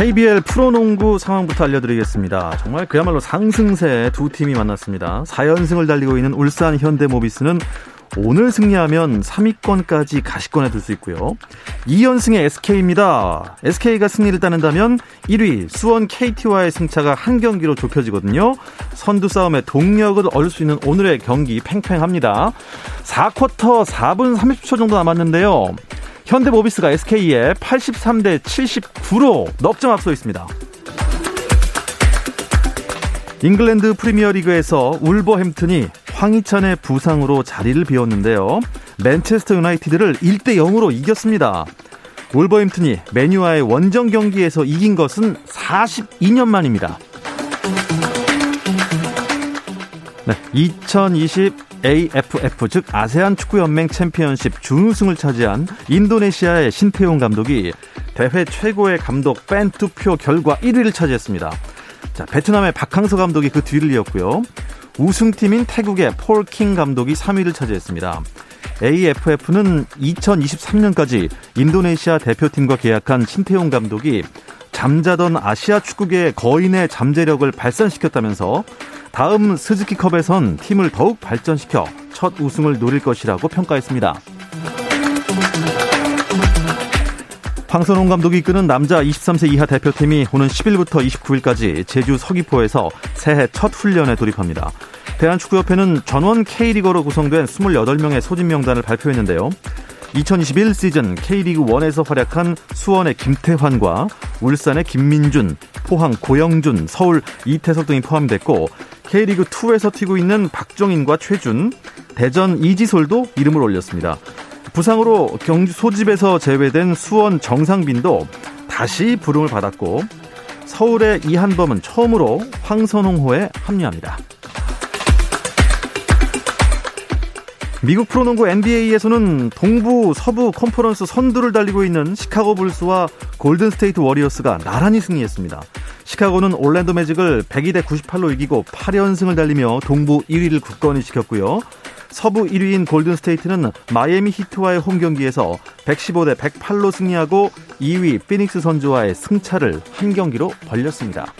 KBL 프로농구 상황부터 알려드리겠습니다. 정말 그야말로 상승세 두 팀이 만났습니다. 4연승을 달리고 있는 울산 현대모비스는 오늘 승리하면 3위권까지 가시권에 들 수 있고요. 2연승의 SK입니다. SK가 승리를 따낸다면 1위 수원 KT와의 승차가 한 경기로 좁혀지거든요. 선두 싸움에 동력을 얻을 수 있는 오늘의 경기 팽팽합니다. 4쿼터 4분 30초 정도 남았는데요. 현대모비스가 SK에 83대 79로 넉 점 앞서 있습니다. 잉글랜드 프리미어리그에서 울버햄튼이 황희찬의 부상으로 자리를 비웠는데요. 맨체스터 유나이티드를 1대 0으로 이겼습니다. 울버햄튼이 메뉴와의 원정 경기에서 이긴 것은 42년 만입니다. 네, 2020 AFF 즉 아세안 축구연맹 챔피언십 준우승을 차지한 인도네시아의 신태용 감독이 대회 최고의 감독 팬 투표 결과 1위를 차지했습니다. 자, 베트남의 박항서 감독이 그 뒤를 이었고요. 우승팀인 태국의 폴킹 감독이 3위를 차지했습니다. AFF는 2023년까지 인도네시아 대표팀과 계약한 신태용 감독이 잠자던 아시아 축구계의 거인의 잠재력을 발산시켰다면서 다음 스즈키컵에선 팀을 더욱 발전시켜 첫 우승을 노릴 것이라고 평가했습니다. 황선홍 감독이 이끄는 남자 23세 이하 대표팀이 오는 10일부터 29일까지 제주 서귀포에서 새해 첫 훈련에 돌입합니다. 대한축구협회는 전원 K리거로 구성된 28명의 소집 명단을 발표했는데요. 2021 시즌 K리그 1에서 활약한 수원의 김태환과 울산의 김민준, 포항 고영준, 서울 이태석 등이 포함됐고 K리그 2에서 뛰고 있는 박종인과 최준, 대전 이지솔도 이름을 올렸습니다. 부상으로 경주 소집에서 제외된 수원 정상빈도 다시 부름을 받았고 서울의 이한범은 처음으로 황선홍호에 합류합니다. 미국 프로농구 NBA에서는 동부 서부 컨퍼런스 선두를 달리고 있는 시카고 불스와 골든 스테이트 워리어스가 나란히 승리했습니다. 시카고는 올랜도 매직을 102대 98로 이기고 8연승을 달리며 동부 1위를 굳건히 지켰고요. 서부 1위인 골든 스테이트는 마이애미 히트와의 홈 경기에서 115대 108로 승리하고 2위 피닉스 선즈와의 승차를 한 경기로 벌렸습니다.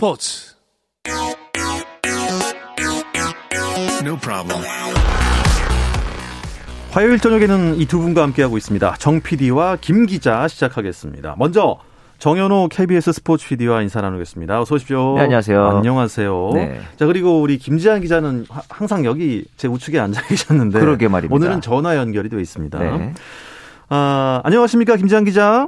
스포츠 No problem. 화요일 저녁에는 이 두 분과 함께하고 있습니다. 정 PD와 김 기자 시작하겠습니다. 먼저 정현호 KBS 스포츠 PD와 인사 나누겠습니다. 어서 오십시오. 네, 안녕하세요. 안녕하세요. 네. 자, 그리고 우리 김지한 기자는 항상 여기 제 우측에 앉아 계셨는데 그러게 말입니다. 오늘은 전화 연결이 되어 있습니다. 네. 아, 안녕하십니까? 김지한 기자.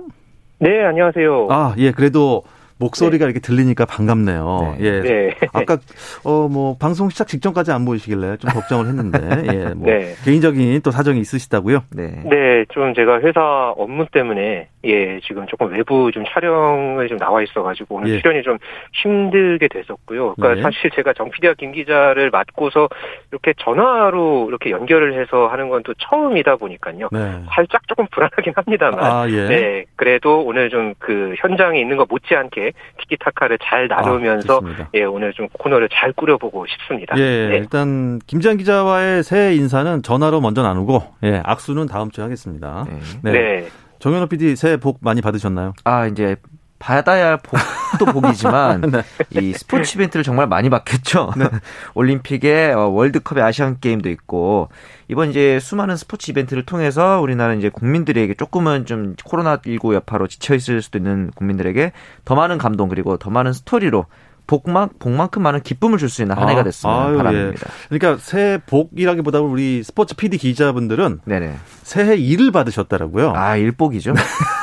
네, 안녕하세요. 아, 예, 그래도 목소리가 네. 이렇게 들리니까 반갑네요. 네. 예. 네. 아까 어 뭐 방송 시작 직전까지 안 보이시길래 좀 걱정을 했는데 예. 뭐 네. 개인적인 또 사정이 있으시다고요? 네. 네, 좀 제가 회사 업무 때문에 예, 지금 조금 외부 좀 촬영을 좀 나와 있어 가지고 오늘 예. 출연이 좀 힘들게 됐었고요. 그러니까 네. 사실 제가 정 PD와 김 기자를 맡고서 이렇게 전화로 이렇게 연결을 해서 하는 건 또 처음이다 보니까요. 네. 살짝 조금 불안하긴 합니다만. 아, 예. 네. 그래도 오늘 좀 그 현장에 있는 거 못지않게 티키타카를 잘 나누면서 아, 예, 오늘 좀 코너를 잘 꾸려보고 싶습니다. 예, 네. 일단 김지한 기자와의 새해 인사는 전화로 먼저 나누고 예, 악수는 다음 주에 하겠습니다. 네. 네. 네. 정현호 PD 새해 복 많이 받으셨나요? 아, 이제 받아야 복 복도 복이지만 네. 이 스포츠 이벤트를 정말 많이 봤겠죠. 네. 올림픽에 어, 월드컵에 아시안 게임도 있고 이번 이제 수많은 스포츠 이벤트를 통해서 우리나라 이제 국민들에게 조금은 좀 코로나 19 여파로 지쳐 있을 수도 있는 국민들에게 더 많은 감동 그리고 더 많은 스토리로 복만 복만큼 많은 기쁨을 줄 수 있는 한 해가 아, 됐으면 아, 바랍니다. 예. 그러니까 새해 복이라기보다 우리 스포츠 PD 기자분들은 네네. 새해 일을 받으셨다라고요. 아 일복이죠.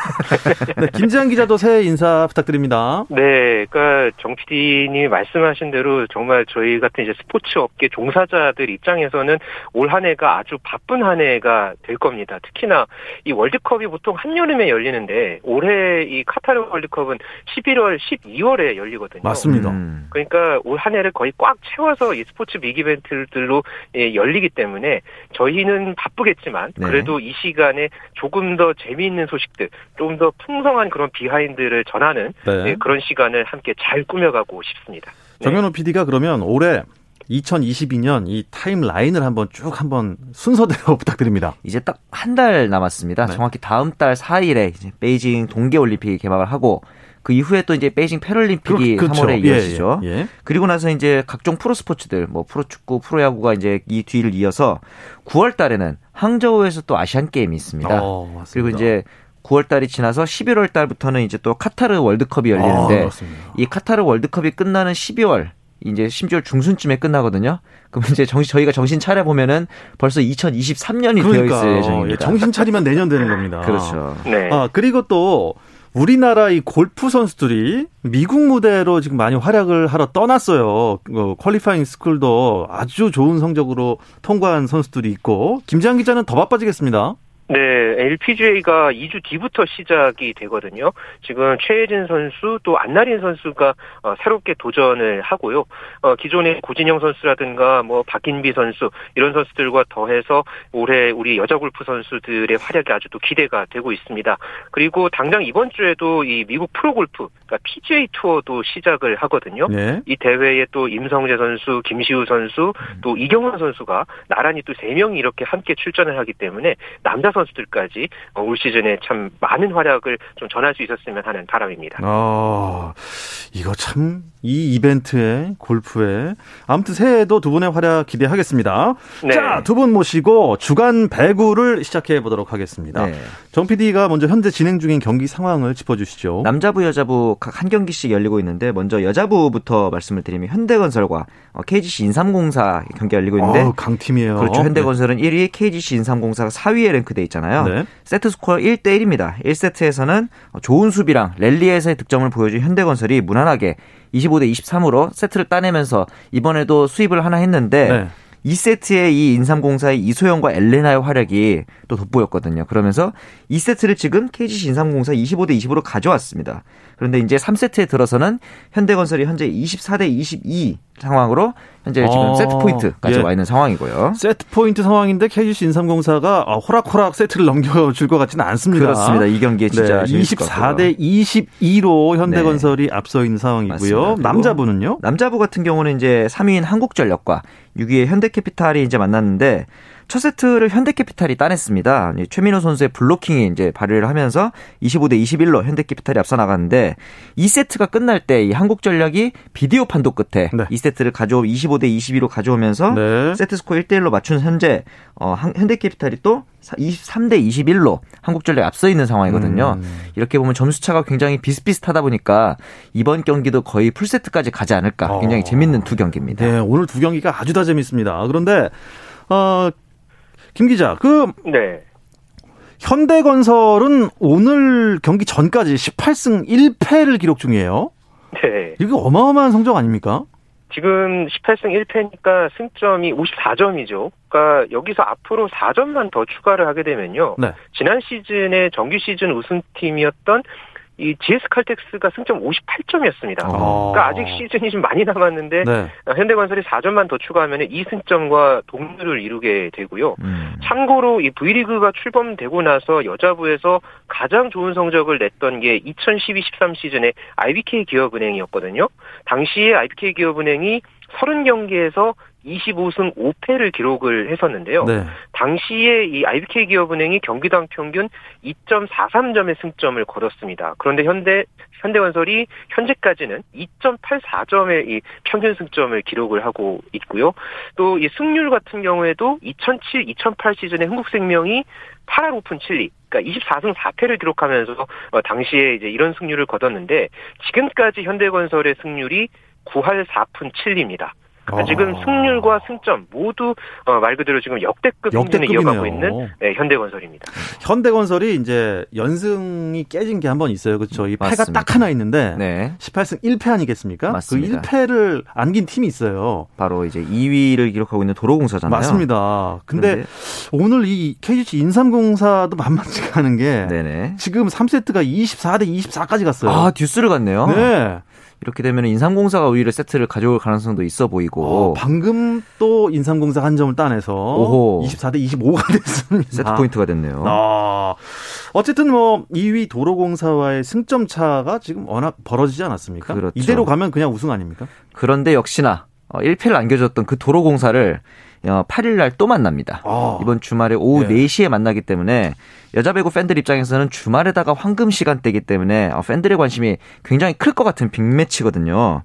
네, 김지한 기자도 새해 인사 부탁드립니다. 네, 그러니까 정 PD님이 말씀하신 대로 정말 저희 같은 이제 스포츠 업계 종사자들 입장에서는 올 한 해가 아주 바쁜 한 해가 될 겁니다. 특히나 이 월드컵이 보통 한여름에 열리는데 올해 이 카타르 월드컵은 11월, 12월에 열리거든요. 맞습니다. 음. 그러니까 올 한 해를 거의 꽉 채워서 이 스포츠 big 이벤트들로 예, 열리기 때문에 저희는 바쁘겠지만 네. 그래도 이 시간에 조금 더 재미있는 소식들, 좀더 풍성한 그런 behind를 전하는 네. 예, 그런 시간을 함께 잘 꾸며가고 싶습니다. 네. 정현호 PD가 그러면 올해 2022년 이 timeline을 한번 쭉 한번 순서대로 부탁드립니다. 이제 딱 한 달 남았습니다. 네. 정확히 다음 달 4일에 이제 베이징 동계올림픽이 개막을 하고 그 이후에 또 이제 베이징 패럴림픽이 그, 그렇죠. 3월에 이어지죠. 예, 예. 그리고 나서 이제 각종 프로 스포츠들 뭐 프로축구, 프로야구가 이제 이 뒤를 이어서 9월 달에는 항저우에서 또 아시안 게임이 있습니다. 어, 그리고 이제 9월 달이 지나서 11월 달부터는 이제 또 카타르 월드컵이 열리는데 아, 이 카타르 월드컵이 끝나는 12월 이제 심지어 중순쯤에 끝나거든요. 그럼 이제 정신 저희가 정신 차려 보면은 벌써 2023년이 그러니까, 되어 있을 예정입니다. 예, 정신 차리면 내년 되는 겁니다. 그렇죠. 네. 아 그리고 또 우리나라 이 골프 선수들이 미국 무대로 지금 많이 활약을 하러 떠났어요. 어, 퀄리파잉 스쿨도 아주 좋은 성적으로 통과한 선수들이 있고 김지한 기자는 더 바빠지겠습니다. 네, LPGA가 2주 뒤부터 시작이 되거든요. 지금 최혜진 선수 또 안나린 선수가 어, 새롭게 도전을 하고요. 어, 기존의 고진영 선수라든가 뭐 박인비 선수 이런 선수들과 더해서 올해 우리 여자 골프 선수들의 활약이 아주 또 기대가 되고 있습니다. 그리고 당장 이번 주에도 이 미국 프로 골프 그러니까 PGA 투어도 시작을 하거든요. 네. 이 대회에 또 임성재 선수, 김시우 선수, 또 이경원 선수가 나란히 또 세 명이 이렇게 함께 출전을 하기 때문에 남자 선수들까지 올 시즌에 참 많은 활약을 좀 전할 수 있었으면 하는 바람입니다. 아, 이거 참 이 이벤트에 골프에 아무튼 새해에도 두 분의 활약 기대하겠습니다. 네. 자, 두 분 모시고 주간 배구를 시작해 보도록 하겠습니다. 네. 정 PD가 먼저 현재 진행 중인 경기 상황을 짚어주시죠. 남자부, 여자부 각 한 경기씩 열리고 있는데 먼저 여자부부터 말씀을 드리면 현대건설과 KGC 어, 인삼공사 경기 열리고 있는데 어, 강팀이에요. 그렇죠. 현대건설은 네. 1위, KGC 인삼공사가 4위에 랭크돼 있잖아요. 네. 세트 스코어 1대 1입니다. 1세트에서는 좋은 수비랑 랠리에서의 득점을 보여준 현대건설이 무난하게 25대 23으로 세트를 따내면서 이번에도 수입을 하나 했는데 네. 2세트에 이 인삼공사의 이소영과 엘레나의 활약이 또 돋보였거든요. 그러면서 2세트를 지금 KGC 인삼공사 25대 20으로 가져왔습니다. 그런데 이제 3세트에 들어서는 현대건설이 현재 24대 22 상황으로 현재 지금 어, 세트 포인트까지 예. 와 있는 상황이고요. 세트 포인트 상황인데 KGC 인삼공사가 어, 호락호락 세트를 넘겨줄 것 같지는 않습니다. 그렇습니다. 이 경기에 진짜 네, 24대 22로 현대건설이 네. 앞서 있는 상황이고요. 남자부는요? 남자부 같은 경우는 이제 3위인 한국전력과 6위의 현대캐피탈이 이제 만났는데 첫 세트를 현대캐피탈이 따냈습니다. 최민호 선수의 블로킹이 이제 발휘를 하면서 25대 21로 현대캐피탈이 앞서 나갔는데 2세트가 끝날 때 이 한국전력이 비디오 판독 끝에 네. 2세트를 가져오 25대 22로 가져오면서 네. 세트 스코어 1대 1로 맞춘 현재 어, 현대캐피탈이 또 23대 21로 한국전력이 앞서 있는 상황이거든요. 음. 이렇게 보면 점수 차가 굉장히 비슷비슷하다 보니까 이번 경기도 거의 풀세트까지 가지 않을까 어. 굉장히 어. 재밌는 두 경기입니다. 네, 오늘 두 경기가 아주 다 재밌습니다. 그런데 어, 김 기자, 그 네. 현대건설은 오늘 경기 전까지 18승 1패를 기록 중이에요. 네. 이게 어마어마한 성적 아닙니까? 지금 18승 1패니까 승점이 54점이죠. 그러니까 여기서 앞으로 4점만 더 추가를 하게 되면요. 네. 지난 시즌에 정규 시즌 우승팀이었던 이 GS 칼텍스가 승점 58점이었습니다. 아. 그러니까 아직 시즌이 좀 많이 남았는데 네. 현대건설이 4점만 더 추가하면 2승점과 동률을 이루게 되고요. 음. 참고로 이 V리그가 출범되고 나서 여자부에서 가장 좋은 성적을 냈던 게 2012-13 시즌에 IBK 기업은행이었거든요. 당시에 IBK 기업은행이 30경기에서 25승 5패를 기록을 했었는데요. 네. 당시에 이 IBK 기업은행이 경기당 평균 2.43점의 승점을 거뒀습니다. 그런데 현대 현대건설이 현재까지는 2.84점의 이 평균 승점을 기록을 하고 있고요. 또 이 승률 같은 경우에도 2007, 2008 시즌에 흥국생명이 8할 오픈 7리, 그러니까 24승 4패를 기록하면서 어, 당시에 이제 이런 승률을 거뒀는데 지금까지 현대건설의 승률이 9할 4푼 7리입니다. 그러니까 아. 지금 승률과 승점 모두 어, 말 그대로 지금 역대급 행진을 이어가고 있는 네, 현대건설입니다. 현대건설이 이제 연승이 깨진 게 한 번 있어요. 그렇죠. 이 패가 딱 하나 있는데 네. 18승 1패 아니겠습니까? 맞습니다. 그 1패를 안긴 팀이 있어요. 바로 이제 2위를 기록하고 있는 도로공사잖아요. 맞습니다. 근데 그런데... 오늘 이 KGC 인삼공사도 만만치가 않은 게 네네. 지금 3세트가 24대 24까지 갔어요. 아, 듀스를 갔네요. 네. 이렇게 되면 인삼공사가 오히려 세트를 가져올 가능성도 있어 보이고. 어, 방금 또 인삼공사 한 점을 따내서 오호. 24대 25가 됐습니다. 세트 포인트가 됐네요. 아, 어쨌든 뭐 2위 도로공사와의 승점 차가 지금 워낙 벌어지지 않았습니까? 그렇죠. 이대로 가면 그냥 우승 아닙니까? 그런데 역시나 1패를 어, 안겨줬던 그 도로공사를 8일 어, 날또 만납니다. 아. 이번 주말에 오후 네. 4시에 만나기 때문에 여자 배구 팬들 입장에서는 주말에다가 황금 시간대이기 때문에 어, 팬들의 관심이 굉장히 클 것 같은 빅매치거든요.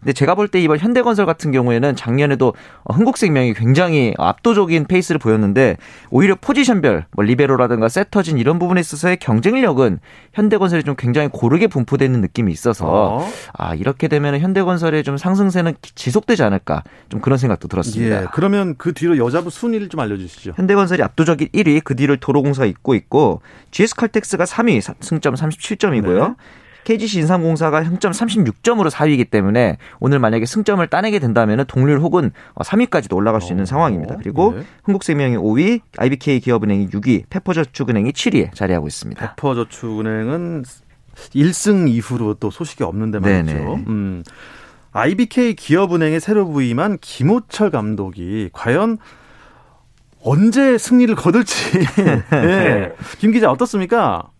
근데 제가 볼 때 이번 현대건설 같은 경우에는 작년에도 흥국생명이 굉장히 압도적인 페이스를 보였는데 오히려 포지션별 뭐 리베로라든가 세터진 이런 부분에 있어서의 경쟁력은 현대건설이 좀 굉장히 고르게 분포되는 느낌이 있어서 어. 아 이렇게 되면 현대건설의 좀 상승세는 지속되지 않을까 좀 그런 생각도 들었습니다. 예, 그러면 그 뒤로 여자부 순위를 좀 알려주시죠. 현대건설이 압도적인 1위 그 뒤를 도로공사가 잇고 있고 GS칼텍스가 3위 승점 37점이고요. 네. KGC 인삼공사가 승점 36점으로 4위이기 때문에 오늘 만약에 승점을 따내게 된다면 동률 혹은 3위까지도 올라갈 수 있는 어, 상황입니다. 그리고 네. 흥국생명이 5위, IBK 기업은행이 6위, 페퍼저축은행이 7위에 자리하고 있습니다. 페퍼저축은행은 1승 이후로 또 소식이 없는데 말이죠. 음. IBK 기업은행에 새로 부임한 김호철 감독이 과연 언제 승리를 거둘지. 네. 김 기자 어떻습니까?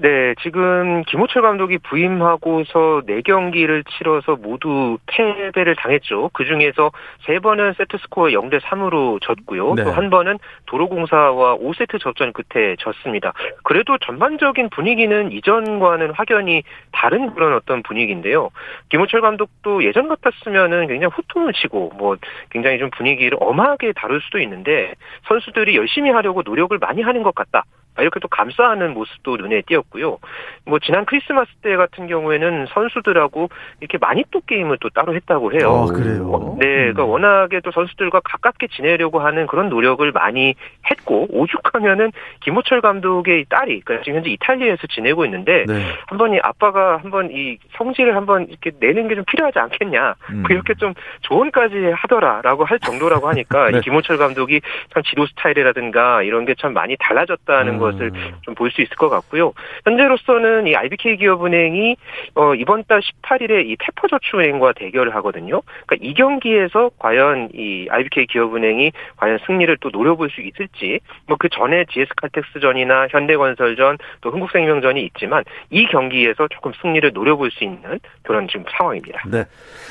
네, 지금 김호철 감독이 부임하고서 4경기를 치러서 모두 패배를 당했죠. 그 중에서 3번은 세트스코어 0대 3으로 졌고요. 네. 또한 번은 도로공사와 5세트 접전 끝에 졌습니다. 그래도 전반적인 분위기는 이전과는 확연히 다른 그런 어떤 분위기인데요. 김호철 감독도 예전 같았으면은 굉장히 후통을 치고 뭐 굉장히 좀 분위기를 엄하게 다룰 수도 있는데 선수들이 열심히 하려고 노력을 많이 하는 것 같다. 이렇게 또 감싸는 모습도 눈에 띄었고요. 뭐 지난 크리스마스 때 같은 경우에는 선수들하고 이렇게 많이 또 게임을 또 따로 했다고 해요. 아, 그래요. 어, 네, 그러니까 음. 워낙에 또 선수들과 가깝게 지내려고 하는 그런 노력을 많이 했고 오죽하면은 김호철 감독의 딸이 그러니까 지금 현재 이탈리아에서 지내고 있는데 네. 한번 이 아빠가 한번 이 성질을 한번 이렇게 내는 게 좀 필요하지 않겠냐 음. 이렇게 좀 조언까지 하더라라고 할 정도라고 하니까 네. 김호철 감독이 참 지도 스타일이라든가 이런 게 참 많이 달라졌다는 음. 것을 좀 볼 수 있을 것 같고요. 현재로서는 이 IBK 기업은행이 어 이번 달 18일에 이 페퍼저축은행과 대결을 하거든요. 그러니까 이 경기에서 과연 이 IBK 기업은행이 과연 승리를 또 노려볼 수 있을지 뭐 그 전에 GS칼텍스전이나 현대건설전 또 흥국생명전이 있지만 이 경기에서 조금 승리를 노려볼 수 있는 그런 지금 상황입니다. 네.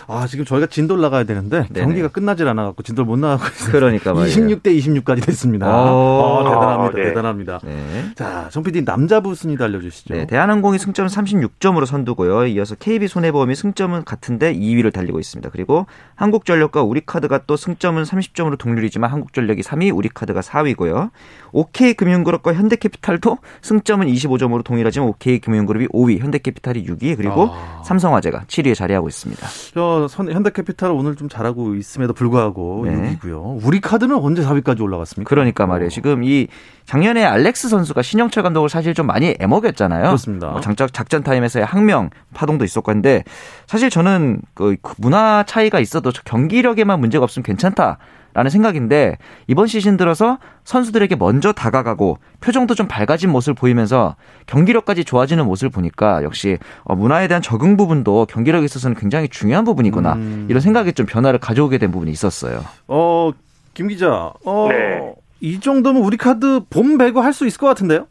아 지금 저희가 진도를 나가야 되는데 네네. 경기가 끝나질 않아 갖고 진도를 못 나가고 있어요. 그러니까 말이에요. 26대 26까지 됐습니다. 어, 대단합니다. 네. 대단합니다. 네. 자, 정 PD 남자부 순위도 알려주시죠. 네, 대한항공이 승점 36점으로 선두고요. 이어서 KB손해보험이 승점은 같은데 2위를 달리고 있습니다. 그리고 한국전력과 우리카드가 또 승점은 30점으로 동률이지만 한국전력이 3위, 우리카드가 4위고요. OK금융그룹과 현대캐피탈도 승점은 25점으로 동일하지만 OK금융그룹이 5위, 현대캐피탈이 6위, 그리고 아. 삼성화재가 7위에 자리하고 있습니다. 저 현대캐피탈 오늘 좀 잘하고 있음에도 불구하고 네. 6위고요. 우리카드는 언제 4위까지 올라갔습니까? 그러니까 말이에요. 지금 이 작년에 알렉스 선수가 신영철 감독을 사실 좀 많이 애먹였잖아요. 그렇습니다. 뭐 장작 작전 타임에서의 항명 파동도 있었고 한데 사실 저는 그 문화 차이가 있어도 경기력에만 문제가 없으면 괜찮다. 라는 생각인데 이번 시즌 들어서 선수들에게 먼저 다가가고 표정도 좀 밝아진 모습을 보이면서 경기력까지 좋아지는 모습을 보니까 역시 어, 문화에 대한 적응 부분도 경기력에 있어서는 굉장히 중요한 부분이구나 음. 이런 생각에 좀 변화를 가져오게 된 부분이 있었어요. 어, 김 기자. 어, 네. 이 정도면 우리 카드 봄 배구 할 수 있을 것 같은데요?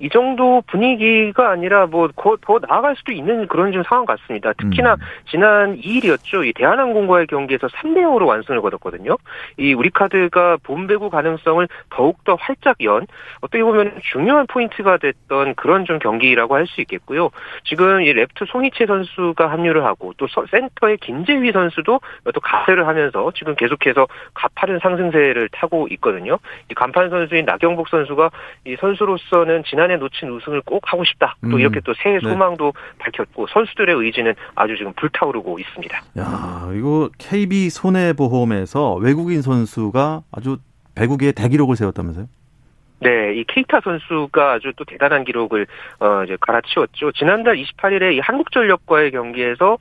이 정도 분위기가 아니라 뭐 더 나아갈 수도 있는 그런 좀 상황 같습니다. 특히나 음. 지난 2일이었죠. 이 대한항공과의 경기에서 3대 0으로 완승을 거뒀거든요. 이 우리카드가 봄 배구 가능성을 더욱더 활짝 연 어떻게 보면 중요한 포인트가 됐던 그런 좀 경기라고 할 수 있겠고요. 지금 이 레프트 송희채 선수가 합류를 하고 또 센터의 김재휘 선수도 또 가세를 하면서 지금 계속해서 가파른 상승세를 타고 있거든요. 이 간판 선수인 나경복 선수가 이 선수로서는 지난 해 놓친 우승을 꼭 하고 싶다. 또 음. 이렇게 또 새해 네. 소망도 네. 밝혔고 선수들의 의지는 아주 지금 불타오르고 있습니다. 야, 이거 KB 손해보험에서 외국인 선수가 아주 배구계의 대기록을 세웠다면서요? 네, 이 케이타 선수가 아주 또 대단한 기록을 어 이제 갈아치웠죠. 지난달 28일에 이 한국전력과의 경기에서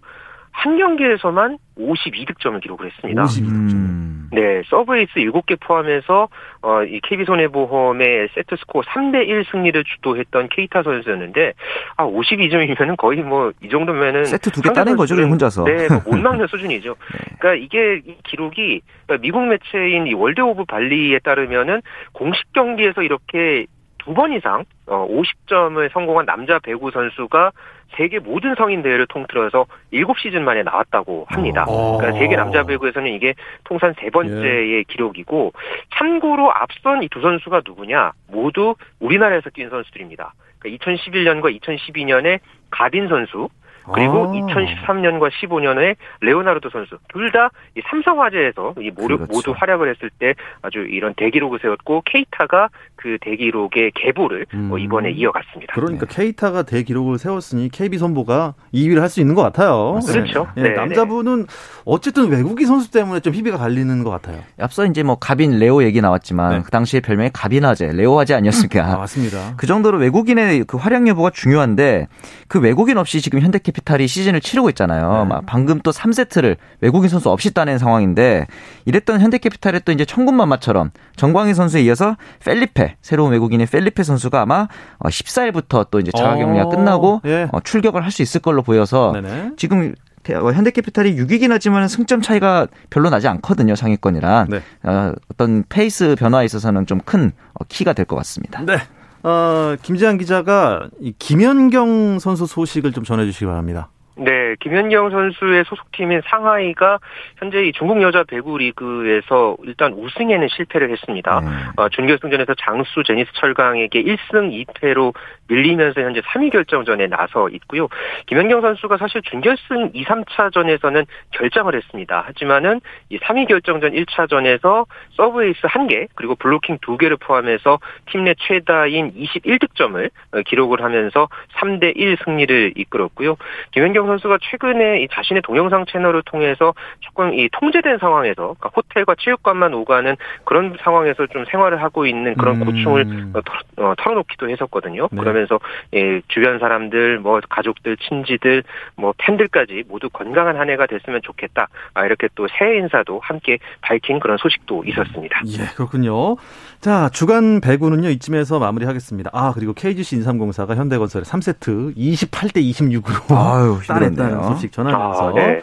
한 경기에서만 52득점을 기록을 했습니다. 52득점. 음. 네, 서브에이스 7개 포함해서 어, 이 KB손해보험의 세트 스코어 3대 1 승리를 주도했던 케이타 선수였는데 아 52점이면은 거의 뭐 이 정도면은 세트 두 개 따낸 거죠, 혼자서. 네, 뭐 못 막는 수준이죠. 네. 그러니까 이게 이 기록이 그러니까 미국 매체인 이 World of Volley에 따르면은 공식 경기에서 이렇게 두 번 이상 어 50점을 성공한 남자 배구 선수가 세계 모든 성인 대회를 통틀어서 7시즌 만에 나왔다고 합니다. 어. 그러니까 세계 남자 배구에서는 이게 통산 세 번째의 예. 기록이고 참고로 앞선 이 두 선수가 누구냐? 모두 우리나라에서 뛴 선수들입니다. 그러니까 2011년과 2012년에 가빈 선수, 그리고 아. 2013년과 15년에 레오나르도 선수 둘 다 이 삼성화재에서 이 모두, 그렇죠. 모두 활약을 했을 때 아주 이런 대기록을 세웠고 케이타가 그 대기록의 계보를 뭐 음. 이번에 이어갔습니다. 그러니까 네. 케이타가 대기록을 세웠으니 KB 선보가 2위를 할 수 있는 것 같아요. 그렇죠. 네. 네. 남자분은 어쨌든 외국인 선수 때문에 좀 희비가 갈리는 것 같아요. 앞서 이제 뭐 가빈 레오 얘기 나왔지만 네. 그 당시에 별명이 가빈화재, 레오화재 아니었습니까? 아, 맞습니다. 그 정도로 외국인의 그 활약 여부가 중요한데 그 외국인 없이 지금 현대캐피탈이 시즌을 치르고 있잖아요. 네. 방금 또 3세트를 외국인 선수 없이 따낸 상황인데 이랬던 현대캐피탈의 또 이제 천군만마처럼 전광인 선수에 이어서 펠리페 새로운 외국인의 펠리페 선수가 아마 14일부터 어, 또 이제 자가격리가 어, 끝나고 예. 어, 출격을 할 수 있을 걸로 보여서 네네. 지금 어, 현대캐피탈이 6위긴 하지만 승점 차이가 별로 나지 않거든요 상위권이랑 네. 어떤 페이스 변화에 있어서는 좀 큰 키가 될 것 같습니다. 네. 어, 김지한 기자가 김연경 선수 소식을 좀 전해주시기 바랍니다. 네, 김연경 선수의 소속팀인 상하이가 현재 이 중국 여자 배구 리그에서 일단 우승에는 실패를 했습니다. 네. 어, 준결승전에서 장수 제니스 철강에게 1승 2패로 밀리면서 현재 3위 결정전에 나서 있고요. 김연경 선수가 사실 준결승 2, 3차전에서는 결장을 했습니다. 하지만은 이 3위 결정전 1차전에서 서브 에이스 1개 그리고 블로킹 2개를 포함해서 팀 내 최다인 21득점을 어, 기록을 하면서 3대 1 승리를 이끌었고요. 김현경 선수가 최근에 이 자신의 동영상 채널을 통해서 조금 이 통제된 상황에서 그러니까 호텔과 체육관만 오가는 그런 상황에서 좀 생활을 하고 있는 그런 음. 고충을 어, 어, 털어놓기도 했었거든요. 네. 그러면서 예, 주변 사람들, 뭐 가족들, 친지들, 뭐 팬들까지 모두 건강한 한 해가 됐으면 좋겠다. 아, 이렇게 또 새해 인사도 함께 밝힌 그런 소식도 있었습니다. 예, 그렇군요. 자, 주간 배구는요, 이쯤에서 마무리하겠습니다. 아, 그리고 KGC 인삼공사가 현대건설의 3세트 28대 26으로 아유, 따냈다는 소식 전하면서 아, 네.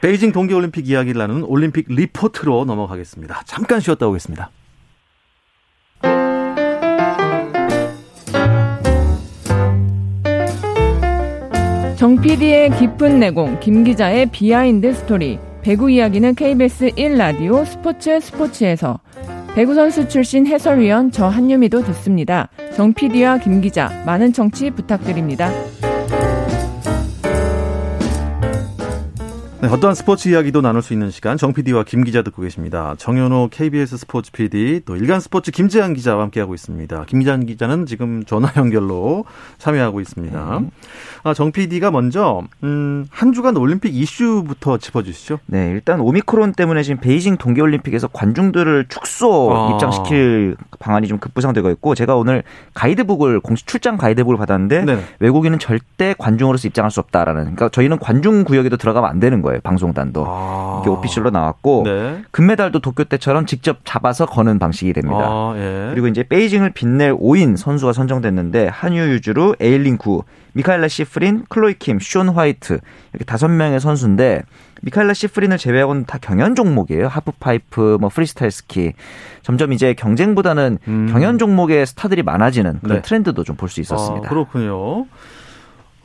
베이징 동계올림픽 이야기를 나누는 올림픽 리포트로 넘어가겠습니다. 잠깐 쉬었다 오겠습니다. 정 PD의 깊은 내공, 김 기자의 behind story. 배구 이야기는 KBS 1라디오 스포츠 스포츠에서 배구 선수 출신 해설위원 저 한유미도 듣습니다. 정 PD와 김 기자 많은 청취 부탁드립니다. 네, 어떠한 스포츠 이야기도 나눌 수 있는 시간 정 PD와 김 기자 듣고 계십니다. 정현호 KBS 스포츠 PD 또 일간 스포츠 김재한 기자와 함께하고 있습니다. 김재한 기자는 지금 전화 연결로 참여하고 있습니다. 네. 아, 정 PD가 먼저 음, 한 주간 올림픽 이슈부터 짚어주시죠. 네, 일단 오미크론 때문에 지금 베이징 동계올림픽에서 관중들을 축소 아. 입장시킬 방안이 좀 급부상되고 있고 제가 오늘 가이드북을 공식 출장 가이드북을 받았는데 네 외국인은 절대 관중으로서 입장할 수 없다라는 그러니까 저희는 관중 구역에도 들어가면 안 되는 거예요. 거예요. 방송단도. 아. 이게 오피셜로 나왔고 네. 금메달도 도쿄 때처럼 직접 잡아서 거는 방식이 됩니다. 아, 예. 그리고 이제 베이징을 빛낼 5인 선수가 선정됐는데 한유 유주루, 에일린 구, 미카엘라 시프린, 클로이 킴, 숀 화이트 이렇게 다섯 명의 선수인데 미카엘라 시프린을 제외하고는 다 경연 종목이에요. 하프파이프, 뭐 프리스타일 스키. 점점 이제 경쟁보다는 음. 경연 종목의 스타들이 많아지는 그런 네. 트렌드도 좀 볼 수 있었습니다. 아, 그렇군요.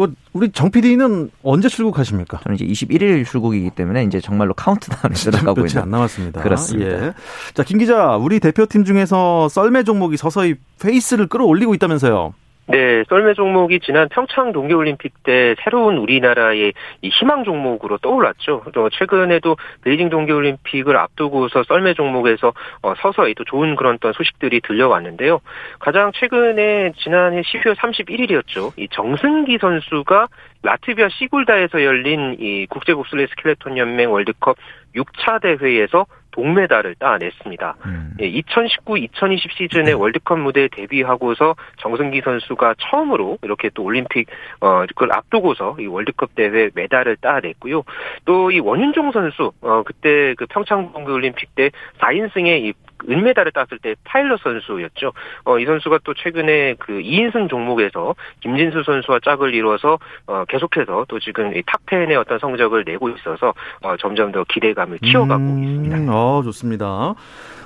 그 우리 정 PD는 언제 출국하십니까? 저는 이제 21일 출국이기 때문에 이제 정말로 카운트다운을 들어가고 있는. 안 남았습니다. 그렇습니다. 예. 자, 김 기자, 우리 대표팀 중에서 썰매 종목이 서서히 페이스를 끌어올리고 있다면서요? 네, 썰매 종목이 지난 평창 동계올림픽 때 새로운 우리나라의 이 희망 종목으로 떠올랐죠. 또 최근에도 베이징 동계올림픽을 앞두고서 썰매 종목에서 어, 서서히 또 좋은 그런 어떤 소식들이 들려왔는데요. 가장 최근에 지난해 12월 31일이었죠. 이 정승기 선수가 라트비아 시굴다에서 열린 이 국제봅슬레이 스켈레톤 연맹 월드컵 6차 대회에서 동메달을 따냈습니다. 음. 예, 2019-2020 시즌에 월드컵 무대에 데뷔하고서 정승기 선수가 처음으로 이렇게 또 올림픽 어 그걸 앞두고서 이 월드컵 대회 메달을 따냈고요. 또 이 원윤종 선수 어 그때 그 평창 동계 올림픽 때 4인승의 이 은메달을 땄을 때 파일럿 선수였죠. 어, 이 선수가 또 최근에 그 2인승 종목에서 김진수 선수와 짝을 이루어서 어, 계속해서 또 지금 top 10의 어떤 성적을 내고 있어서 어, 점점 더 기대감을 키워가고 음, 있습니다. 어, 좋습니다.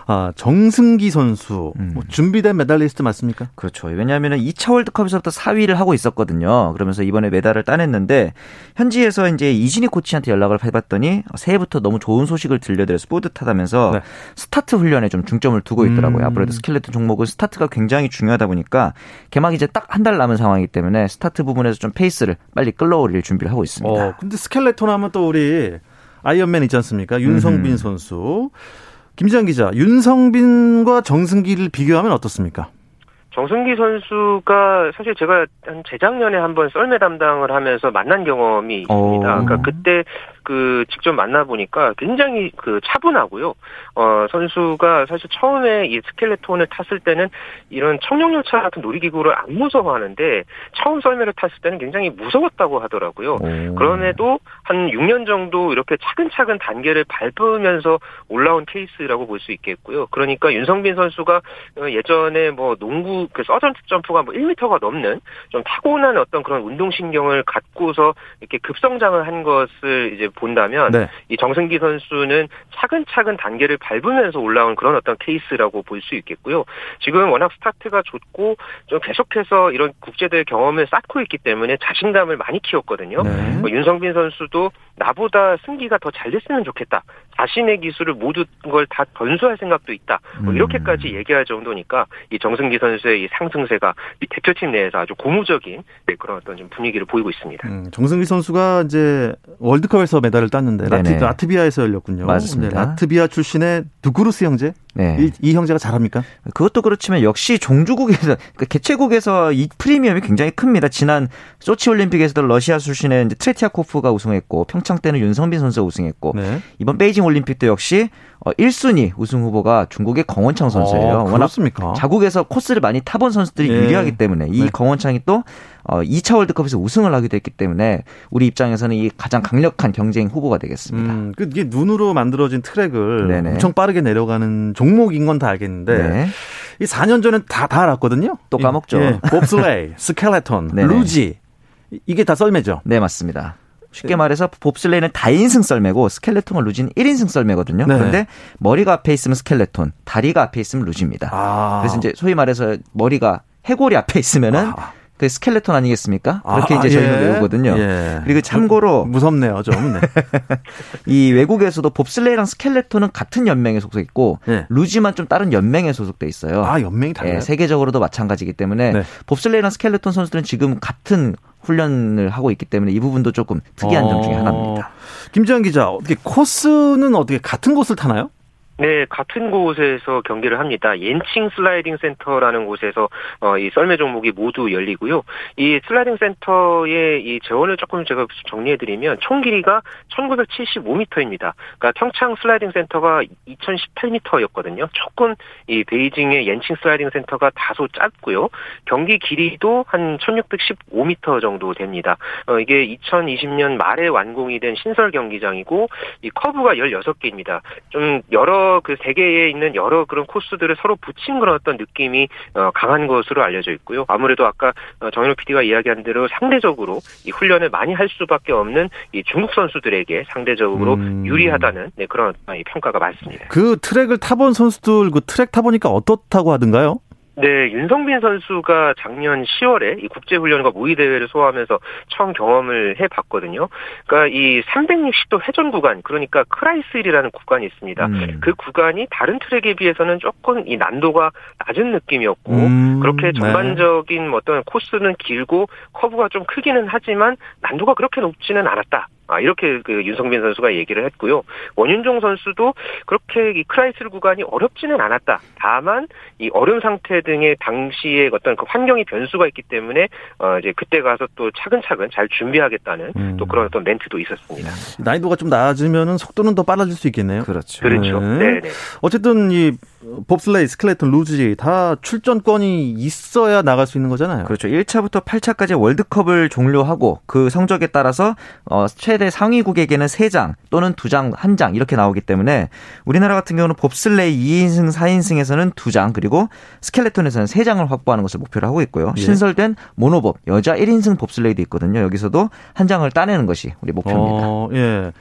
아, 정승기 선수 음. 뭐 준비된 메달리스트 맞습니까? 그렇죠. 왜냐하면 2차 월드컵에서부터 4위를 하고 있었거든요. 그러면서 이번에 메달을 따냈는데 현지에서 이제 이진희 코치한테 연락을 해봤더니 새해부터 너무 좋은 소식을 들려드려서 뿌듯하다면서 네. 스타트 훈련에 좀 중점을 두고 있더라고요. 음. 아무래도 스켈레톤 종목은 스타트가 굉장히 중요하다 보니까 개막 이제 딱 한 달 남은 상황이기 때문에 스타트 부분에서 좀 페이스를 빨리 끌어올릴 준비를 하고 있습니다. 어, 근데 스켈레톤 하면 또 우리 아이언맨 있지 않습니까? 윤성빈 음. 선수. 김지한 기자, 윤성빈과 정승기를 비교하면 어떻습니까? 정승기 선수가 사실 제가 한 재작년에 한번 썰매 담당을 하면서 만난 경험이 있습니다. 오. 그러니까 그때 그 직접 만나보니까 굉장히 그 차분하고요. 어, 선수가 사실 처음에 이 스켈레톤을 탔을 때는 이런 청룡열차 같은 놀이기구를 안 무서워하는데 처음 썰매를 탔을 때는 굉장히 무서웠다고 하더라고요. 오. 그럼에도 한 6년 정도 이렇게 차근차근 단계를 밟으면서 올라온 케이스라고 볼 수 있겠고요. 그러니까 윤성빈 선수가 예전에 뭐 농구 그 서전트 점프가 뭐 1m가 넘는 좀 타고난 어떤 그런 운동신경을 갖고서 이렇게 급성장을 한 것을 이제 본다면 네. 이 정승기 선수는 차근차근 단계를 밟으면서 올라온 그런 어떤 케이스라고 볼 수 있겠고요. 지금 워낙 스타트가 좋고 좀 계속해서 이런 국제대회 경험을 쌓고 있기 때문에 자신감을 많이 키웠거든요. 네. 뭐 윤성빈 선수도 나보다 승기가 더 잘 됐으면 좋겠다. 자신의 기술을 모든 걸다 전수할 생각도 있다. 뭐 음. 이렇게까지 얘기할 정도니까 이 정승기 선수의 이 상승세가 이 대표팀 내에서 아주 고무적인 네, 그런 어떤 좀 분위기를 보이고 있습니다. 음, 정승기 선수가 이제 월드컵에서 메달을 땄는데 라트, 라트비아에서 열렸군요. 맞습니다. 네, 라트비아 출신의 두구르스 형제 네. 이, 이, 형제가 잘합니까? 그것도 그렇지만 역시 종주국에서 그러니까 개최국에서 이 프리미엄이 굉장히 큽니다. 지난 소치 올림픽에서도 러시아 출신의 트레티아코프가 우승했고 평창 때는 윤성빈 선수가 우승했고 네. 이번 베이징 올림픽도 역시 1순위 어, 우승 후보가 중국의 정원창 선수예요. 아, 그렇습니까? 자국에서 코스를 많이 타본 선수들이 네. 유리하기 때문에 이 네. 정원창이 또 2차 어, 월드컵에서 우승을 하게 됐기 때문에 우리 입장에서는 이 가장 강력한 경쟁 후보가 되겠습니다. 음, 그 이게 눈으로 만들어진 트랙을 네네. 엄청 빠르게 내려가는 종목인 건 다 알겠는데 네. 이 4년 전엔 다, 다 알았거든요. 또 까먹죠. 예, 봅슬레이, 스켈레톤, 루지 이게 다 썰매죠. 네, 맞습니다. 쉽게 말해서 봅슬레이는 다인승 썰매고 스켈레톤과 루지는 1인승 썰매거든요. 네. 그런데 머리가 앞에 있으면 스켈레톤, 다리가 앞에 있으면 루지입니다. 아. 그래서 이제 소위 말해서 머리가 해골이 앞에 있으면은 아. 그 스켈레톤 아니겠습니까? 그렇게 아, 이제 저희는 예. 외우거든요. 예. 그리고 참고로 무섭네요, 좀. 네. 이 외국에서도 봅슬레이랑 스켈레톤은 같은 연맹에 소속 있고 예. 루지만 좀 다른 연맹에 소속돼 있어요. 아, 연맹이 달라요? 예, 세계적으로도 마찬가지이기 때문에 네. 봅슬레이랑 스켈레톤 선수들은 지금 같은 훈련을 하고 있기 때문에 이 부분도 조금 특이한 어... 점 중에 하나입니다. 김지현 기자, 어떻게 코스는 어떻게 같은 곳을 타나요? 네, 같은 곳에서 경기를 합니다. 옌칭 슬라이딩 센터라는 곳에서 어, 이 썰매 종목이 모두 열리고요. 이 슬라이딩 센터의 이 제원을 조금 제가 정리해드리면 총 길이가 1975m입니다. 그러니까 평창 슬라이딩 센터가 2018m였거든요. 조금 이 베이징의 옌칭 슬라이딩 센터가 다소 짧고요. 경기 길이도 한 1615m 정도 됩니다. 어, 이게 2020년 말에 완공이 된 신설 경기장이고 이 커브가 16개입니다. 좀 여러 그 세계에 있는 여러 그런 코스들을 서로 붙인 그런 어떤 느낌이 어, 강한 것으로 알려져 있고요. 아무래도 아까 어, 정현호 PD가 이야기한 대로 상대적으로 이 훈련을 많이 할 수밖에 없는 이 중국 선수들에게 상대적으로 음. 유리하다는 네, 그런 평가가 많습니다. 그 트랙을 타본 선수들 그 트랙 타보니까 어떻다고 하던가요? 네, 윤성빈 선수가 작년 10월에 이 국제훈련과 모의대회를 소화하면서 처음 경험을 해봤거든요. 그러니까 이 360도 회전 구간, 그러니까 Kreisel이라는 구간이 있습니다. 음. 그 구간이 다른 트랙에 비해서는 조금 이 난도가 낮은 느낌이었고, 음, 그렇게 네. 전반적인 네. 어떤 코스는 길고 커브가 좀 크기는 하지만 난도가 그렇게 높지는 않았다. 아, 이렇게 그 윤성빈 선수가 얘기를 했고요. 원윤종 선수도 그렇게 이 크라이슬 구간이 어렵지는 않았다. 다만 이 얼음 상태 등의 당시의 어떤 그 환경이 변수가 있기 때문에 어 이제 그때 가서 또 차근차근 잘 준비하겠다는 음. 또 그런 어떤 멘트도 있었습니다. 난이도가 좀 낮으면은 속도는 더 빨라질 수 있겠네요. 그렇죠. 그렇죠. 네. 네 어쨌든 이 봅슬레이, 스켈레톤, 루즈지 다 출전권이 있어야 나갈 수 있는 거잖아요. 그렇죠. 1차부터 8차까지 월드컵을 종료하고 그 성적에 따라서 어 최대 상위국에게는 3장 또는 2장, 1장 이렇게 나오기 때문에 우리나라 같은 경우는 봅슬레이 2인승, 4인승에서는 2장 그리고 스켈레톤에서는 3장을 확보하는 것을 목표로 하고 있고요. 예. 신설된 모노법 여자 1인승 봅슬레이도 있거든요. 여기서도 한 장을 따내는 것이 우리 목표입니다. 어, 예.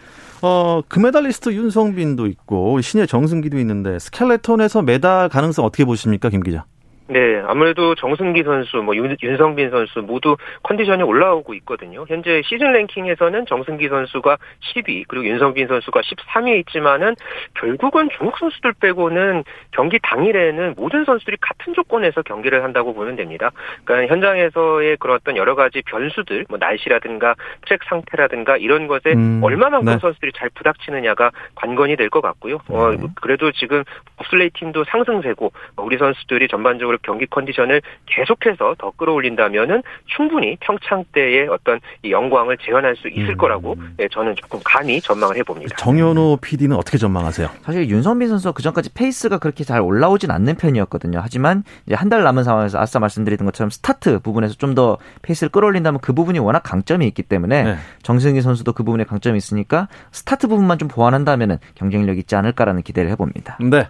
어, 금메달리스트 윤성빈도 있고 신예 정승기도 있는데 스켈레톤에서 메달 가능성 어떻게 보십니까, 김 기자? 네, 아무래도 정승기 선수, 뭐 윤, 윤성빈 선수 모두 컨디션이 올라오고 있거든요. 현재 시즌 랭킹에서는 정승기 선수가 10위, 그리고 윤성빈 선수가 13위에 있지만은 결국은 중국 선수들 빼고는 경기 당일에는 모든 선수들이 같은 조건에서 경기를 한다고 보면 됩니다. 그러니까 현장에서의 그런 어떤 여러 가지 변수들, 뭐 날씨라든가 트랙 상태라든가 이런 것에 음, 얼마만큼 네. 선수들이 잘 부닥치느냐가 관건이 될 것 같고요. 어, 네. 그래도 지금 봅슬레이 팀도 상승세고 우리 선수들이 전반적으로 개인적으로 경기 컨디션을 계속해서 더 끌어올린다면은 충분히 평창 때의 어떤 이 영광을 재현할 수 있을 음. 거라고 네, 저는 조금 감히 전망을 해봅니다. 정현호 PD는 어떻게 전망하세요? 사실 윤성빈 선수가 그 전까지 페이스가 그렇게 잘 올라오진 않는 편이었거든요. 하지만 이제 한 달 남은 상황에서 아까 말씀드리던 것처럼 스타트 부분에서 좀 더 페이스를 끌어올린다면 그 부분이 워낙 강점이 있기 때문에 네. 정승기 선수도 그 부분에 강점이 있으니까 스타트 부분만 좀 보완한다면은 경쟁력 있지 않을까라는 기대를 해봅니다. 네.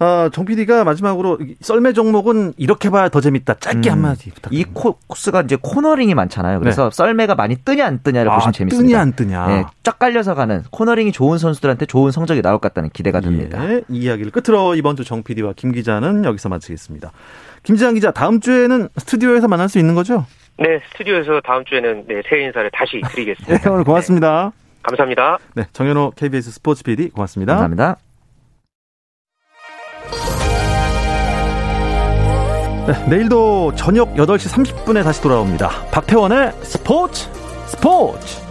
어, 정 PD가 마지막으로 썰매 종목은 이렇게 봐야 더 재밌다. 짧게 음, 한마디 부탁드립니다. 이 코스가 이제 코너링이 많잖아요. 그래서 네. 썰매가 많이 뜨냐 안 뜨냐를 아, 보시면 재밌습니다. 뜨냐 안 뜨냐. 네, 쫙 깔려서 가는 코너링이 좋은 선수들한테 좋은 성적이 나올 것 같다는 기대가 듭니다. 예, 이 이야기를 끝으로 이번 주 정 PD와 김 기자는 여기서 마치겠습니다. 김지장 기자, 다음 주에는 스튜디오에서 만날 수 있는 거죠? 네, 스튜디오에서 다음 주에는 네, 새해 인사를 다시 드리겠습니다. 네, 오늘 고맙습니다. 네, 감사합니다. 네, 정현호 KBS 스포츠 PD 고맙습니다. 감사합니다. 네, 내일도 저녁 8시 30분에 다시 돌아옵니다. 박태원의 스포츠 스포츠!